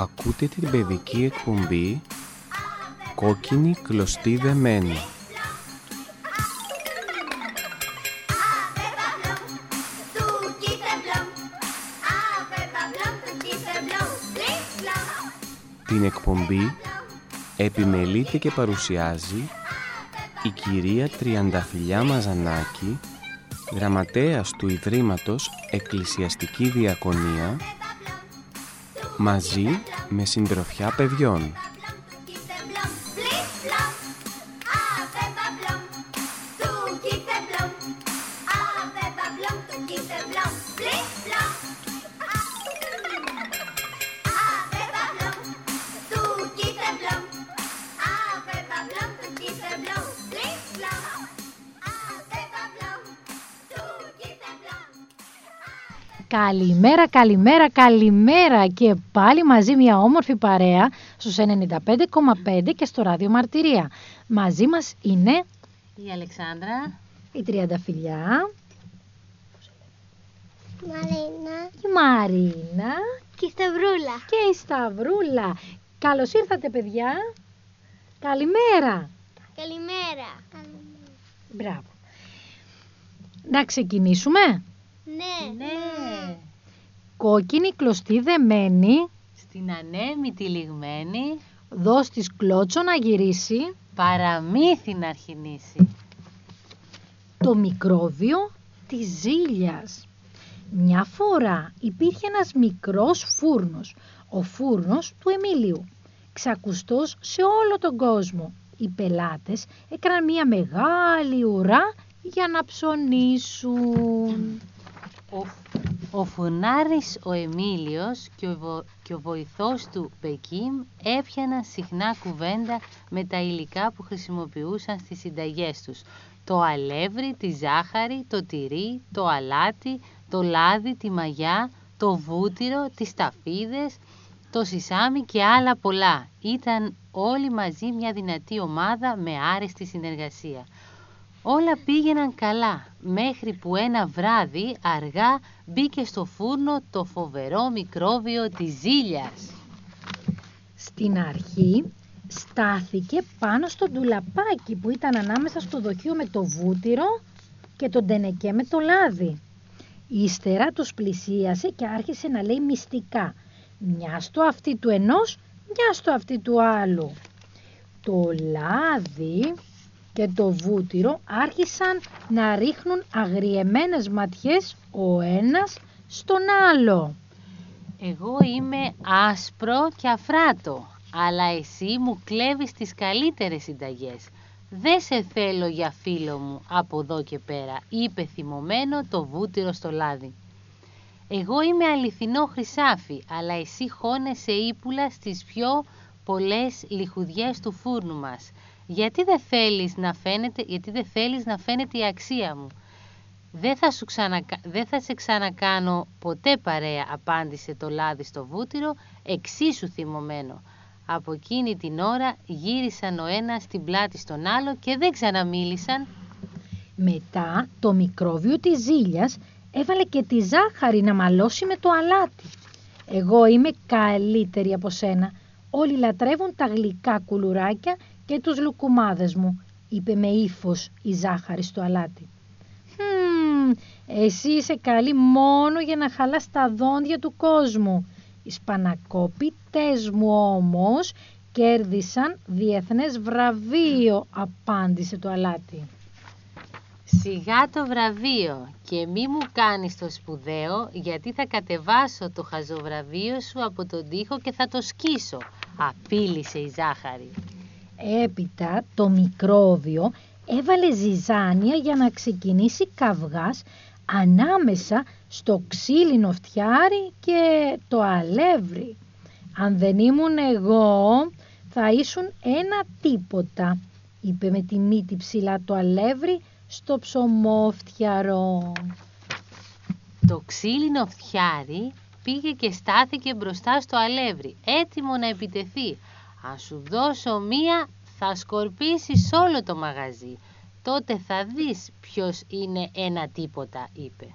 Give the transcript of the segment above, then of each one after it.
Ακούτε την παιδική εκπομπή «Κόκκινη κλωστή δεμένη». Την εκπομπή επιμελείται και παρουσιάζει η κυρία Τριανταφυλιά Μαζανάκη, γραμματέας του Ιδρύματος Εκκλησιαστική Διακονία, μαζί με συντροφιά παιδιών. Καλημέρα, καλημέρα, καλημέρα και πάλι μαζί μια όμορφη παρέα στους 95,5 και στο ράδιο Μαρτυρία. Μαζί μας είναι η Αλεξάνδρα, η Τριανταφυλιά, η Μαρίνα η Μαρίνα και η Σταυρούλα. και η Σταυρούλα. Καλώς ήρθατε παιδιά. Καλημέρα. Καλημέρα. Μπράβο. Να ξεκινήσουμε. Ναι. ναι, Κόκκινη κλωστή δεμένη, στην ανέμη λιγμένη, δώσ' της κλώτσο να γυρίσει, παραμύθι να αρχινήσει. το μικρόβιο της ζήλιας. Μια φορά υπήρχε ένας μικρός φούρνος, ο φούρνος του Εμίλιου, ξακουστός σε όλο τον κόσμο. Οι πελάτες έκαναν μια μεγάλη ουρά για να ψωνίσουν. Ο, ο φουνάρης ο Εμίλιος και ο, βο- και ο βοηθός του Πεκίμ έπιαναν συχνά κουβέντα με τα υλικά που χρησιμοποιούσαν στις συνταγές τους. Το αλεύρι, τη ζάχαρη, το τυρί, το αλάτι, το λάδι, τη μαγιά, το βούτυρο, τις ταφίδες, το σισάμι και άλλα πολλά. Ήταν όλοι μαζί μια δυνατή ομάδα με άρεστη συνεργασία. Όλα πήγαιναν καλά, μέχρι που ένα βράδυ αργά μπήκε στο φούρνο το φοβερό μικρόβιο της ζήλιας. Στην αρχή στάθηκε πάνω στο ντουλαπάκι που ήταν ανάμεσα στο δοχείο με το βούτυρο και τον τενεκέ με το λάδι. Ύστερα τους πλησίασε και άρχισε να λέει μυστικά. Μια στο αυτή του ενός, μια στο αυτή του άλλου. Το λάδι και το βούτυρο άρχισαν να ρίχνουν αγριεμένες ματιές ο ένας στον άλλο. Εγώ είμαι άσπρο και αφράτο, αλλά εσύ μου κλέβεις τις καλύτερες συνταγές. Δεν σε θέλω για φίλο μου από εδώ και πέρα, είπε θυμωμένο το βούτυρο στο λάδι. Εγώ είμαι αληθινό χρυσάφι, αλλά εσύ χώνεσαι ύπουλα στις πιο πολλές λιχουδιές του φούρνου μας. Γιατί δεν θέλεις να φαίνεται, γιατί δεν θέλεις να φαίνεται η αξία μου; Δεν θα, σου ξανακα... δεν θα σε ξανακάνω ποτέ παρέα, απάντησε το λάδι στο βούτυρο, εξίσου θυμωμένο. Από εκείνη την ώρα γύρισαν ο ένας στην πλάτη στον άλλο και δεν ξαναμίλησαν. Μετά το μικρόβιο της ζήλιας έβαλε και τη ζάχαρη να μαλώσει με το αλάτι. Εγώ είμαι καλύτερη από σένα. Όλοι λατρεύουν τα γλυκά κουλουράκια και τους λουκουμάδες μου, είπε με ύφος η ζάχαρη στο αλάτι. «Χμ, εσύ είσαι καλή μόνο για να χαλάς τα δόντια του κόσμου. Οι σπανακόπιτες μου όμως κέρδισαν διεθνές βραβείο, απάντησε το αλάτι. Σιγά το βραβείο και μη μου κάνεις το σπουδαίο γιατί θα κατεβάσω το χαζοβραβείο σου από τον τοίχο και θα το σκίσω, απείλησε η ζάχαρη. Έπειτα το μικρόβιο έβαλε ζυζάνια για να ξεκινήσει καυγάς ανάμεσα στο ξύλινο φτιάρι και το αλεύρι. Αν δεν ήμουν εγώ θα ήσουν ένα τίποτα, είπε με τη μύτη ψηλά το αλεύρι στο ψωμόφτιαρο. Το ξύλινο φτιάρι πήγε και στάθηκε μπροστά στο αλεύρι, έτοιμο να επιτεθεί. Αν σου δώσω μία, θα σκορπίσεις όλο το μαγαζί. Τότε θα δεις ποιος είναι ένα τίποτα, είπε.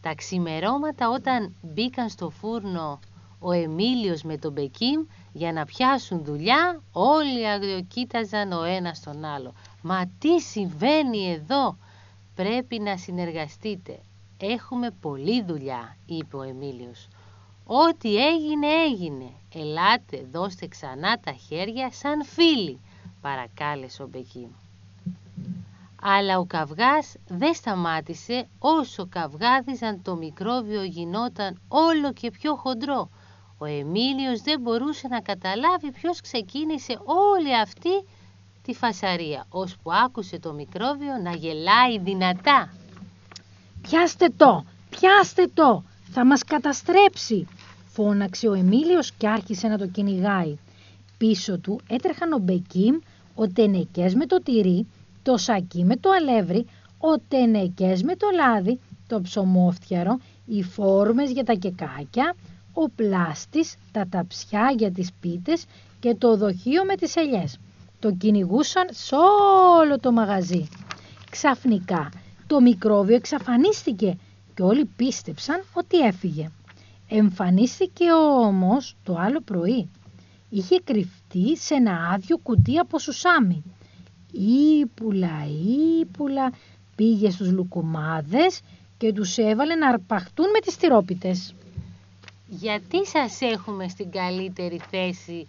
Τα ξημερώματα όταν μπήκαν στο φούρνο ο Εμίλιος με τον Μπεκίμ για να πιάσουν δουλειά όλοι αγριοκοίταζαν ο ένας τον άλλο. «Μα τι συμβαίνει εδώ, πρέπει να συνεργαστείτε, έχουμε πολλή δουλειά», είπε ο Εμίλιος. «Ό,τι έγινε έγινε, ελάτε δώστε ξανά τα χέρια σαν φίλοι», παρακάλεσε ο Μπεκίμ. Αλλά ο καυγάς δεν σταμάτησε όσο καυγάδιζαν το μικρόβιο γινόταν όλο και πιο χοντρό. Ο Εμίλιος δεν μπορούσε να καταλάβει ποιος ξεκίνησε όλη αυτή τη φασαρία, ώσπου άκουσε το μικρόβιο να γελάει δυνατά. «Πιάστε το! Πιάστε το! Θα μας καταστρέψει!» Φώναξε ο Εμίλιος και άρχισε να το κυνηγάει. Πίσω του έτρεχαν ο Μπεκίμ, ο Τενεκές με το τυρί, το σακί με το αλεύρι, ο Τενεκές με το λάδι, το ψωμόφτιαρο, οι φόρμες για τα κεκάκια, ο πλάστης, τα ταψιά για τις πίτες και το δοχείο με τις ελιές. Το κυνηγούσαν σε όλο το μαγαζί. Ξαφνικά το μικρόβιο εξαφανίστηκε και όλοι πίστεψαν ότι έφυγε. Εμφανίστηκε όμως το άλλο πρωί. Είχε κρυφτεί σε ένα άδειο κουτί από σουσάμι. Ήπουλα, ύπουλα, πήγε στους λουκουμάδες και τους έβαλε να αρπαχτούν με τις τυρόπιτες. Γιατί σας έχουμε στην καλύτερη θέση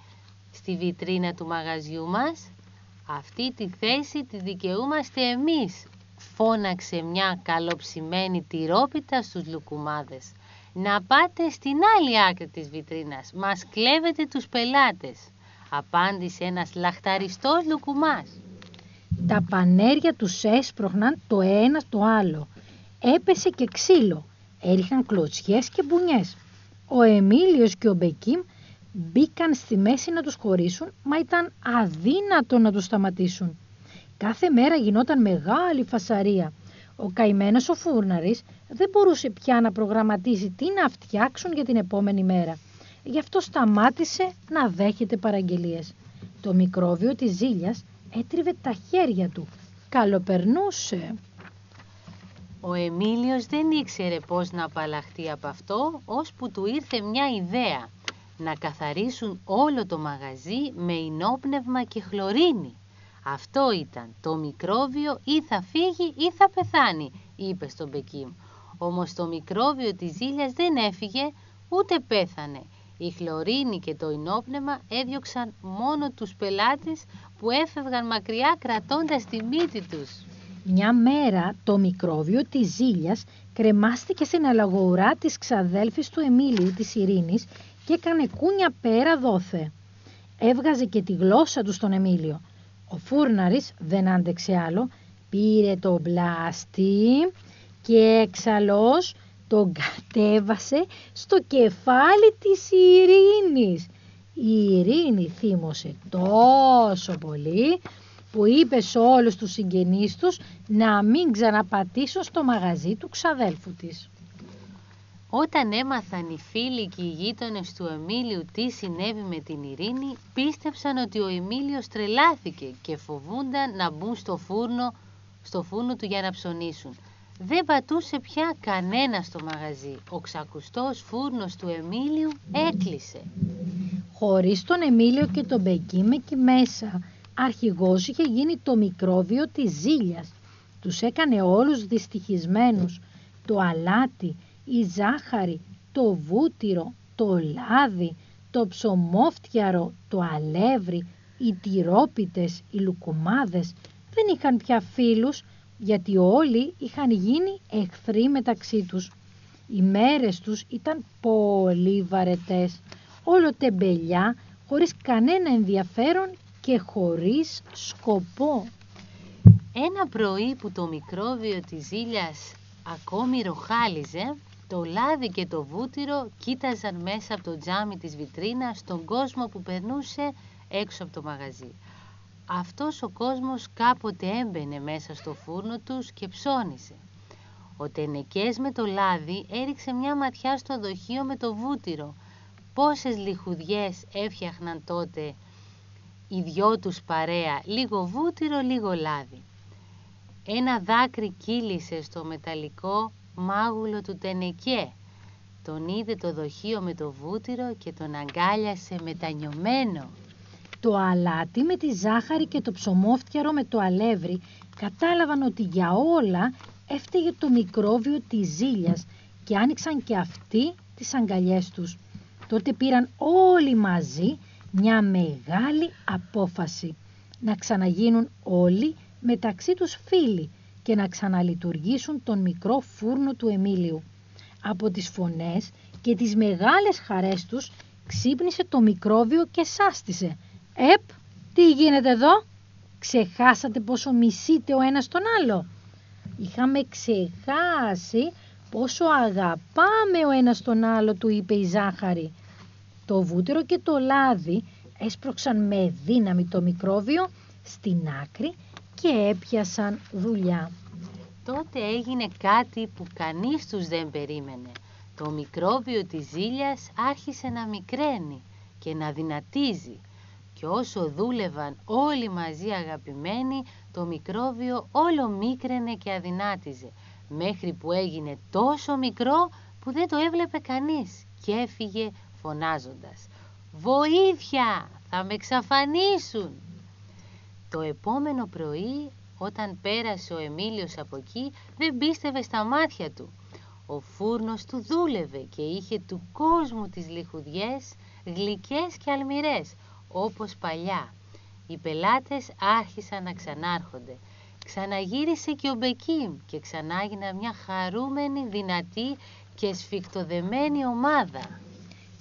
στη βιτρίνα του μαγαζιού μας; Αυτή τη θέση τη δικαιούμαστε εμείς, φώναξε μια καλοψημένη τυρόπιτα στους λουκουμάδες. Να πάτε στην άλλη άκρη της βιτρίνας, μας κλέβετε τους πελάτες, απάντησε ένας λαχταριστός λουκουμάς. Τα πανέρια τους έσπροχναν το ένα το άλλο. Έπεσε και ξύλο, έριχαν κλωτσιές και μπουνιές. Ο Εμίλιος και ο Μπεκίμ μπήκαν στη μέση να τους χωρίσουν, μα ήταν αδύνατο να τους σταματήσουν. Κάθε μέρα γινόταν μεγάλη φασαρία. Ο καημένος ο φούρναρης δεν μπορούσε πια να προγραμματίσει τι να φτιάξουν για την επόμενη μέρα. Γι' αυτό σταμάτησε να δέχεται παραγγελίες. Το μικρόβιο της ζήλιας έτριβε τα χέρια του. Καλοπερνούσε. Ο Εμίλιος δεν ήξερε πώς να απαλλαχτεί από αυτό, ώσπου του ήρθε μια ιδέα να καθαρίσουν όλο το μαγαζί με ενόπνευμα και χλωρίνη. Αυτό ήταν, το μικρόβιο ή θα φύγει ή θα πεθάνει, είπε στον Μπεκίμ. Όμως το μικρόβιο της ζήλιας δεν έφυγε ούτε πέθανε. Η χλωρίνη και το ενόπνευμα έδιωξαν μόνο τους πελάτες που έφευγαν μακριά κρατώντας τη μύτη τους. Μια μέρα το μικρόβιο της ζήλιας κρεμάστηκε στην αλαγοουρά της ξαδέλφης του Εμίλιου της Ειρήνης και έκανε κούνια πέρα δόθε. Έβγαζε και τη γλώσσα του στον Εμίλιο. Ο φούρναρης δεν άντεξε άλλο, πήρε το μπλάστη και εξαλώς τον κατέβασε στο κεφάλι της Ειρήνης. Η Ειρήνη θύμωσε τόσο πολύ που είπε σε όλους τους συγγενείς τους να μην ξαναπατήσουν στο μαγαζί του ξαδέλφου της. Όταν έμαθαν οι φίλοι και οι γείτονες του Εμίλιου τι συνέβη με την Ειρήνη, πίστεψαν ότι ο Εμίλιος τρελάθηκε και φοβούνταν να μπουν στο φούρνο, στο φούρνο του για να ψωνίσουν. Δεν πατούσε πια κανένα στο μαγαζί. Ο ξακουστός φούρνος του Εμίλιου έκλεισε. Χωρίς τον Εμίλιο και τον Μπεκίμ εκεί μέσα, αρχηγός είχε γίνει το μικρόβιο της ζήλιας. Τους έκανε όλους δυστυχισμένους. Το αλάτι, η ζάχαρη, το βούτυρο, το λάδι, το ψωμόφτιαρο, το αλεύρι, οι τυρόπιτες, οι λουκουμάδες δεν είχαν πια φίλους γιατί όλοι είχαν γίνει εχθροί μεταξύ τους. Οι μέρες τους ήταν πολύ βαρετές, όλο τεμπελιά, χωρίς κανένα ενδιαφέρον και χωρίς σκοπό. Ένα πρωί που το μικρόβιο της ζήλιας ακόμη ροχάλιζε, το λάδι και το βούτυρο κοίταζαν μέσα από το τζάμι της βιτρίνας στον κόσμο που περνούσε έξω από το μαγαζί. Αυτός ο κόσμος κάποτε έμπαινε μέσα στο φούρνο τους και ψώνισε. Ο Τενεκές με το λάδι έριξε μια ματιά στο δοχείο με το βούτυρο. Πόσες λιχουδιές έφτιαχναν τότε οι δυο τους παρέα, λίγο βούτυρο, λίγο λάδι. Ένα δάκρυ κύλησε στο μεταλλικό μάγουλο του Τενεκέ. Τον είδε το δοχείο με το βούτυρο και τον αγκάλιασε μετανιωμένο. Το αλάτι με τη ζάχαρη και το ψωμόφτιαρο με το αλεύρι κατάλαβαν ότι για όλα έφταιγε το μικρόβιο της ζήλιας και άνοιξαν και αυτοί τις αγκαλιές τους. Τότε πήραν όλοι μαζί μια μεγάλη απόφαση να ξαναγίνουν όλοι μεταξύ τους φίλοι και να ξαναλειτουργήσουν τον μικρό φούρνο του Εμίλιου. Από τις φωνές και τις μεγάλες χαρές τους ξύπνησε το μικρόβιο και σάστησε. «Επ, τι γίνεται εδώ, ξεχάσατε πόσο μισείτε ο ένας τον άλλο» είχαμε ξεχάσει πόσο αγαπάμε ο ένας τον άλλο, του είπε η ζάχαρη. Το βούτυρο και το λάδι έσπρωξαν με δύναμη το μικρόβιο στην άκρη και έπιασαν δουλειά. Τότε έγινε κάτι που κανείς τους δεν περίμενε. Το μικρόβιο της ζήλιας άρχισε να μικραίνει και να δυνατίζει και όσο δούλευαν όλοι μαζί αγαπημένοι, το μικρόβιο όλο μίκραινε και αδυνάτιζε, μέχρι που έγινε τόσο μικρό που δεν το έβλεπε κανείς και έφυγε φωνάζοντας «Βοήθεια! Θα με εξαφανίσουν!» Το επόμενο πρωί, όταν πέρασε ο Εμίλιος από εκεί, δεν πίστευε στα μάτια του. Ο φούρνος του δούλευε και είχε του κόσμου τις λιχουδιές, γλυκές και αλμυρές, όπως παλιά. Οι πελάτες άρχισαν να ξανάρχονται. Ξαναγύρισε και ο Μπεκίμ και ξανάγινα μια χαρούμενη, δυνατή και σφιχτοδεμένη ομάδα.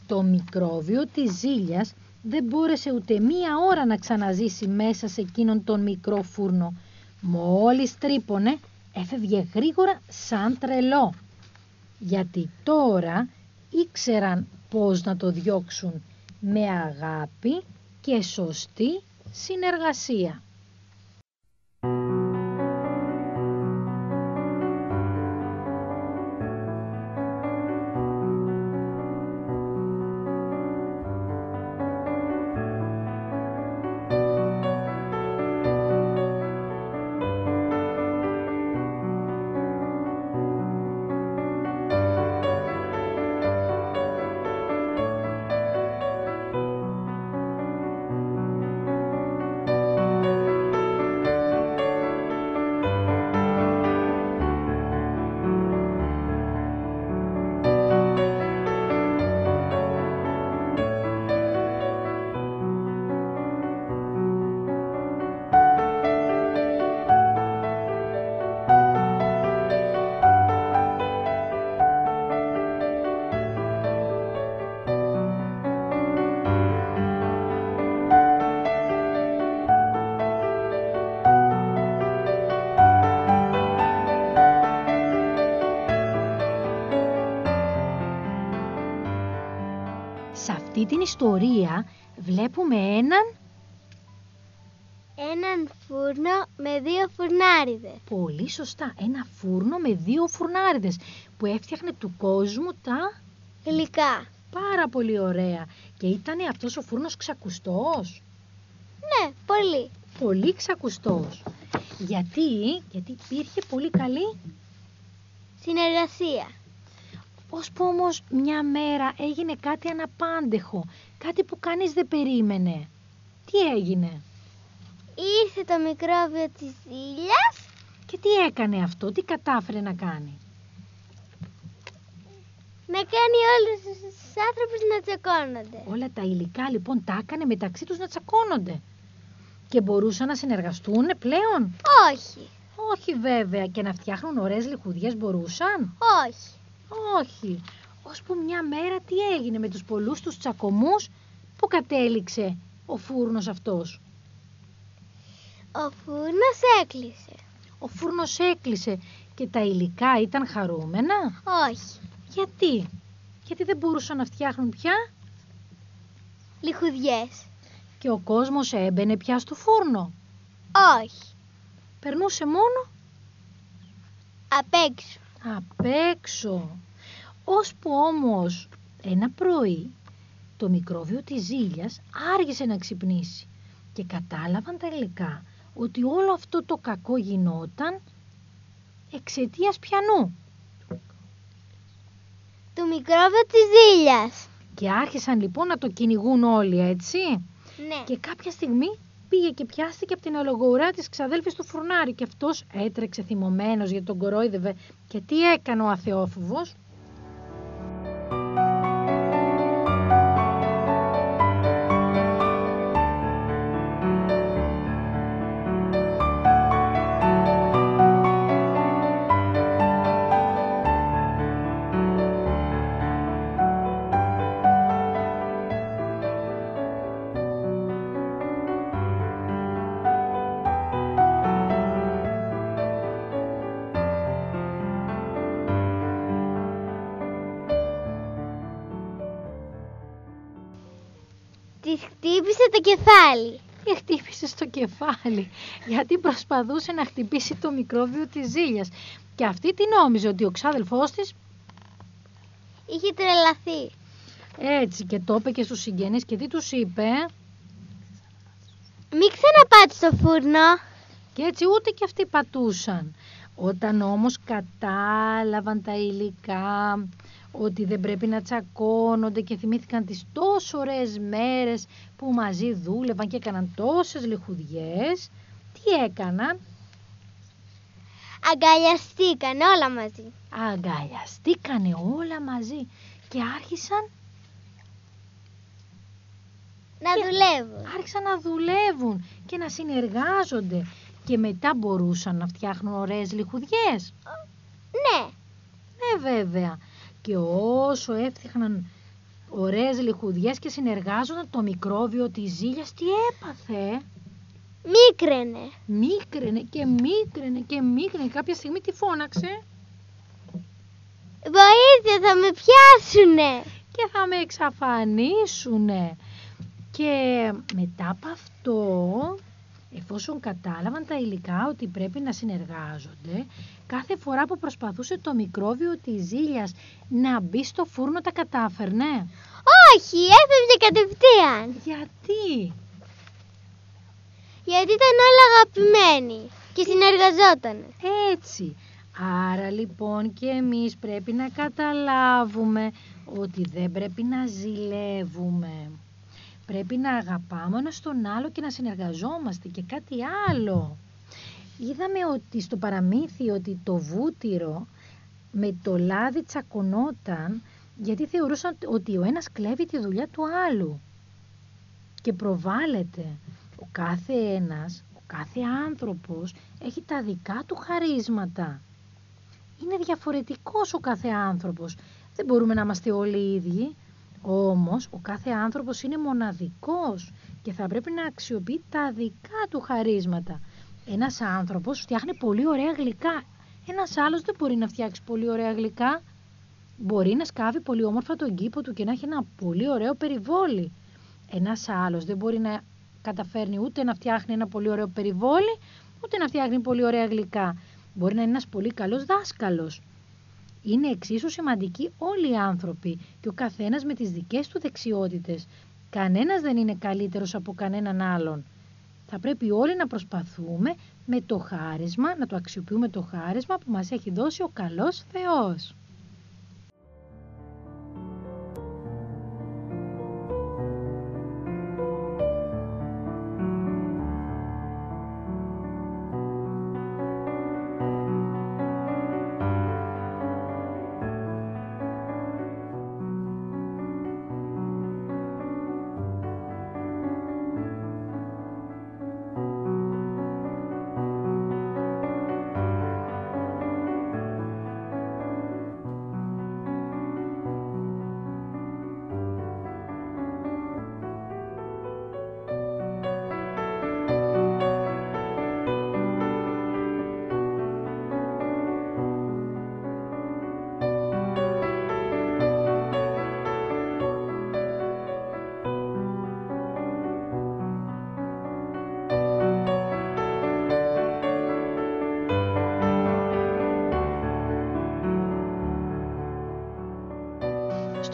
Το μικρόβιο της ζήλιας δεν μπόρεσε ούτε μία ώρα να ξαναζήσει μέσα σε εκείνον τον μικρό φούρνο. Μόλις τρύπωνε, έφευγε γρήγορα σαν τρελό. Γιατί τώρα ήξεραν πώς να το διώξουν με αγάπη και σωστή συνεργασία. Την ιστορία βλέπουμε έναν... Έναν φούρνο με δύο φουρνάριδες. Πολύ σωστά. Ένα φούρνο με δύο φουρνάριδες που έφτιαχνε του κόσμου τα... Γλυκά. Πάρα πολύ ωραία. Και ήταν αυτός ο φούρνος ξακουστός. Ναι, πολύ. Πολύ ξακουστός. Γιατί, γιατί υπήρχε πολύ καλή συνεργασία. Ώσπου όμως μια μέρα έγινε κάτι αναπάντεχο, κάτι που κανείς δεν περίμενε. Τι έγινε; Ήρθε το μικρόβιο της ήλιας. Και τι έκανε αυτό, τι κατάφερε να κάνει; Να κάνει όλους τους άνθρωπους να τσακώνονται. Όλα τα υλικά λοιπόν τα έκανε μεταξύ τους να τσακώνονται. Και μπορούσαν να συνεργαστούν πλέον; Όχι. Όχι βέβαια και να φτιάχνουν ωραίες λιχουδιές μπορούσαν; Όχι. Όχι. Ώσπου μια μέρα τι έγινε με τους πολλούς τους τσακωμούς που κατέληξε ο φούρνος αυτός; Ο φούρνος έκλεισε. Ο φούρνος έκλεισε και τα υλικά ήταν χαρούμενα; Όχι. Γιατί; Γιατί δεν μπορούσαν να φτιάχνουν πια; Λιχουδιές. Και ο κόσμος έμπαινε πια στο φούρνο; Όχι. Περνούσε μόνο; Απ' έξω απ' έξω. Ώσπου όμως ένα πρωί το μικρόβιο της ζήλιας άργησε να ξυπνήσει και κατάλαβαν τελικά ότι όλο αυτό το κακό γινόταν εξαιτίας πιανού. του μικρόβιου της ζήλιας. Και άρχισαν λοιπόν να το κυνηγούν όλοι, έτσι. Ναι. Και κάποια στιγμή πήγε και πιάστηκε από την αλογοουρά της ξαδέλφης του φουρνάρι και αυτός έτρεξε θυμωμένος γιατί τον κορόιδευε. Και τι έκανε ο αθεόφοβος; Της χτύπησε το κεφάλι. Και χτύπησε στο κεφάλι γιατί προσπαθούσε να χτυπήσει το μικρόβιο της ζήλιας. Και αυτή τι νόμιζε ότι ο ξάδελφός της Είχε τρελαθεί. έτσι και το είπε και στους συγγενείς και τι τους είπε; Μην ξαναπάτε στο φούρνο. Και έτσι ούτε και αυτοί πατούσαν. Όταν όμως κατάλαβαν τα υλικά ότι δεν πρέπει να τσακώνονται και θυμήθηκαν τις τόσο ωραίες μέρες που μαζί δούλευαν και έκαναν τόσες λιχουδιές, τι έκαναν, Αγκαλιαστήκαν όλα μαζί. αγκαλιαστήκανε όλα μαζί και άρχισαν, Να δουλεύουν. άρχισαν να δουλεύουν και να συνεργάζονται και μετά μπορούσαν να φτιάχνουν ωραίες λιχουδιές. Ναι. Ναι βέβαια. Και όσο έφτιαχναν ωραίες λιχουδιές και συνεργάζονταν το μικρόβιο της ζήλιας τι έπαθε; Μίκραινε. Μίκραινε και μίκραινε και μίκραινε. Κάποια στιγμή τι φώναξε Βοήθεια θα με πιάσουνε. και θα με εξαφανίσουνε. Και μετά από αυτό, εφόσον κατάλαβαν τα υλικά ότι πρέπει να συνεργάζονται, κάθε φορά που προσπαθούσε το μικρόβιο της ζήλιας να μπει στο φούρνο τα κατάφερνε. Όχι, έφευγε κατευθείαν. Γιατί; Γιατί ήταν όλα αγαπημένοι και συνεργαζόταν. Έτσι. Άρα λοιπόν και εμείς πρέπει να καταλάβουμε ότι δεν πρέπει να ζηλεύουμε. Πρέπει να αγαπάμε ένα τον άλλο και να συνεργαζόμαστε και κάτι άλλο. Είδαμε ότι στο παραμύθι ότι το βούτυρο με το λάδι τσακωνόταν γιατί θεωρούσαν ότι ο ένας κλέβει τη δουλειά του άλλου και προβάλλεται. Ο κάθε ένας, ο κάθε άνθρωπος έχει τα δικά του χαρίσματα. Είναι διαφορετικός ο κάθε άνθρωπος. Δεν μπορούμε να είμαστε όλοι ίδιοι. Όμως ο κάθε άνθρωπος είναι μοναδικός και θα πρέπει να αξιοποιεί τα δικά του χαρίσματα. Ένας άνθρωπος φτιάχνει πολύ ωραία γλυκά. Ένας άλλος δεν μπορεί να φτιάξει πολύ ωραία γλυκά. Μπορεί να σκάβει πολύ όμορφα τον κήπο του και να έχει ένα πολύ ωραίο περιβόλι. Ένας άλλος δεν μπορεί να καταφέρνει ούτε να φτιάχνει ένα πολύ ωραίο περιβόλι, ούτε να φτιάχνει πολύ ωραία γλυκά. Μπορεί να είναι ένας πολύ καλός δάσκαλος. Είναι εξίσου σημαντικοί όλοι οι άνθρωποι και ο καθένας με τις δικές του δεξιότητες. Κανένας δεν είναι καλύτερος από κανέναν άλλον. Θα πρέπει όλοι να προσπαθούμε με το χάρισμα, να το αξιοποιούμε το χάρισμα που μας έχει δώσει ο καλός Θεός.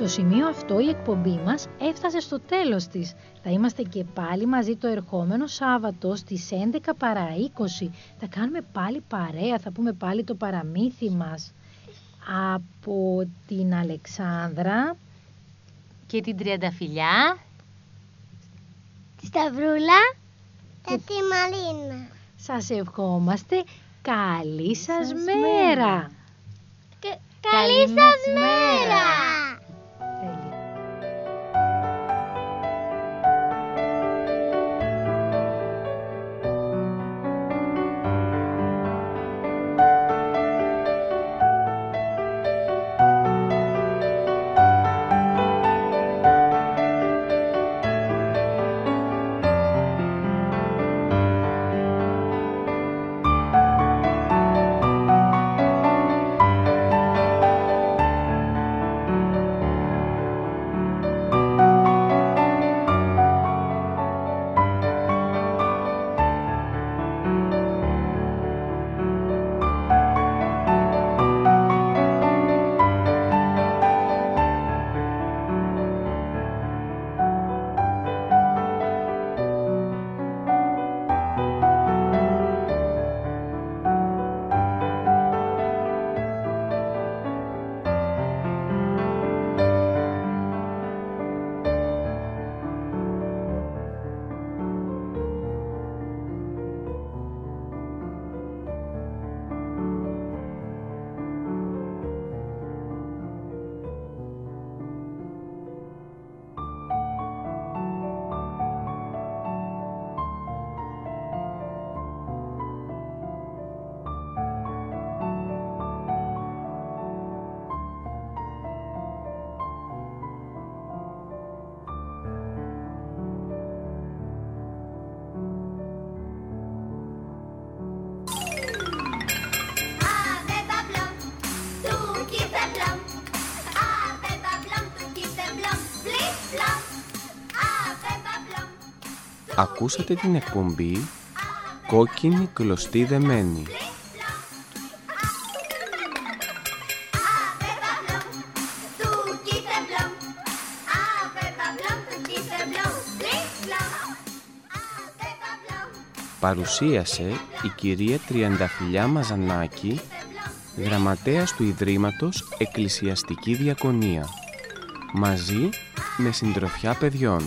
Στο σημείο αυτό η εκπομπή μας έφτασε στο τέλος της. Θα είμαστε και πάλι μαζί το ερχόμενο Σάββατο στις 11 παρά 20. Θα κάνουμε πάλι παρέα, θα πούμε πάλι το παραμύθι μας. Από την Αλεξάνδρα, Και την τριανταφυλιά. Τη Σταυρούλα και τη Μαρίνα. σας ευχόμαστε καλή σας σας μέρα. Και- Καλή Καλή μας σας μέρα. Ακούσατε την εκπομπή «Κόκκινη κλωστή δεμένη» Ave Pablum, Tuki Peblum. Ave Pablum, Tuki Peblum. Flip flop. Ave Pablum. παρουσίασε η κυρία Τριανταφυλιά Μαζανάκη, γραμματέας του Ιδρύματος Εκκλησιαστική Διακονία, μαζί με συντροφιά παιδιών.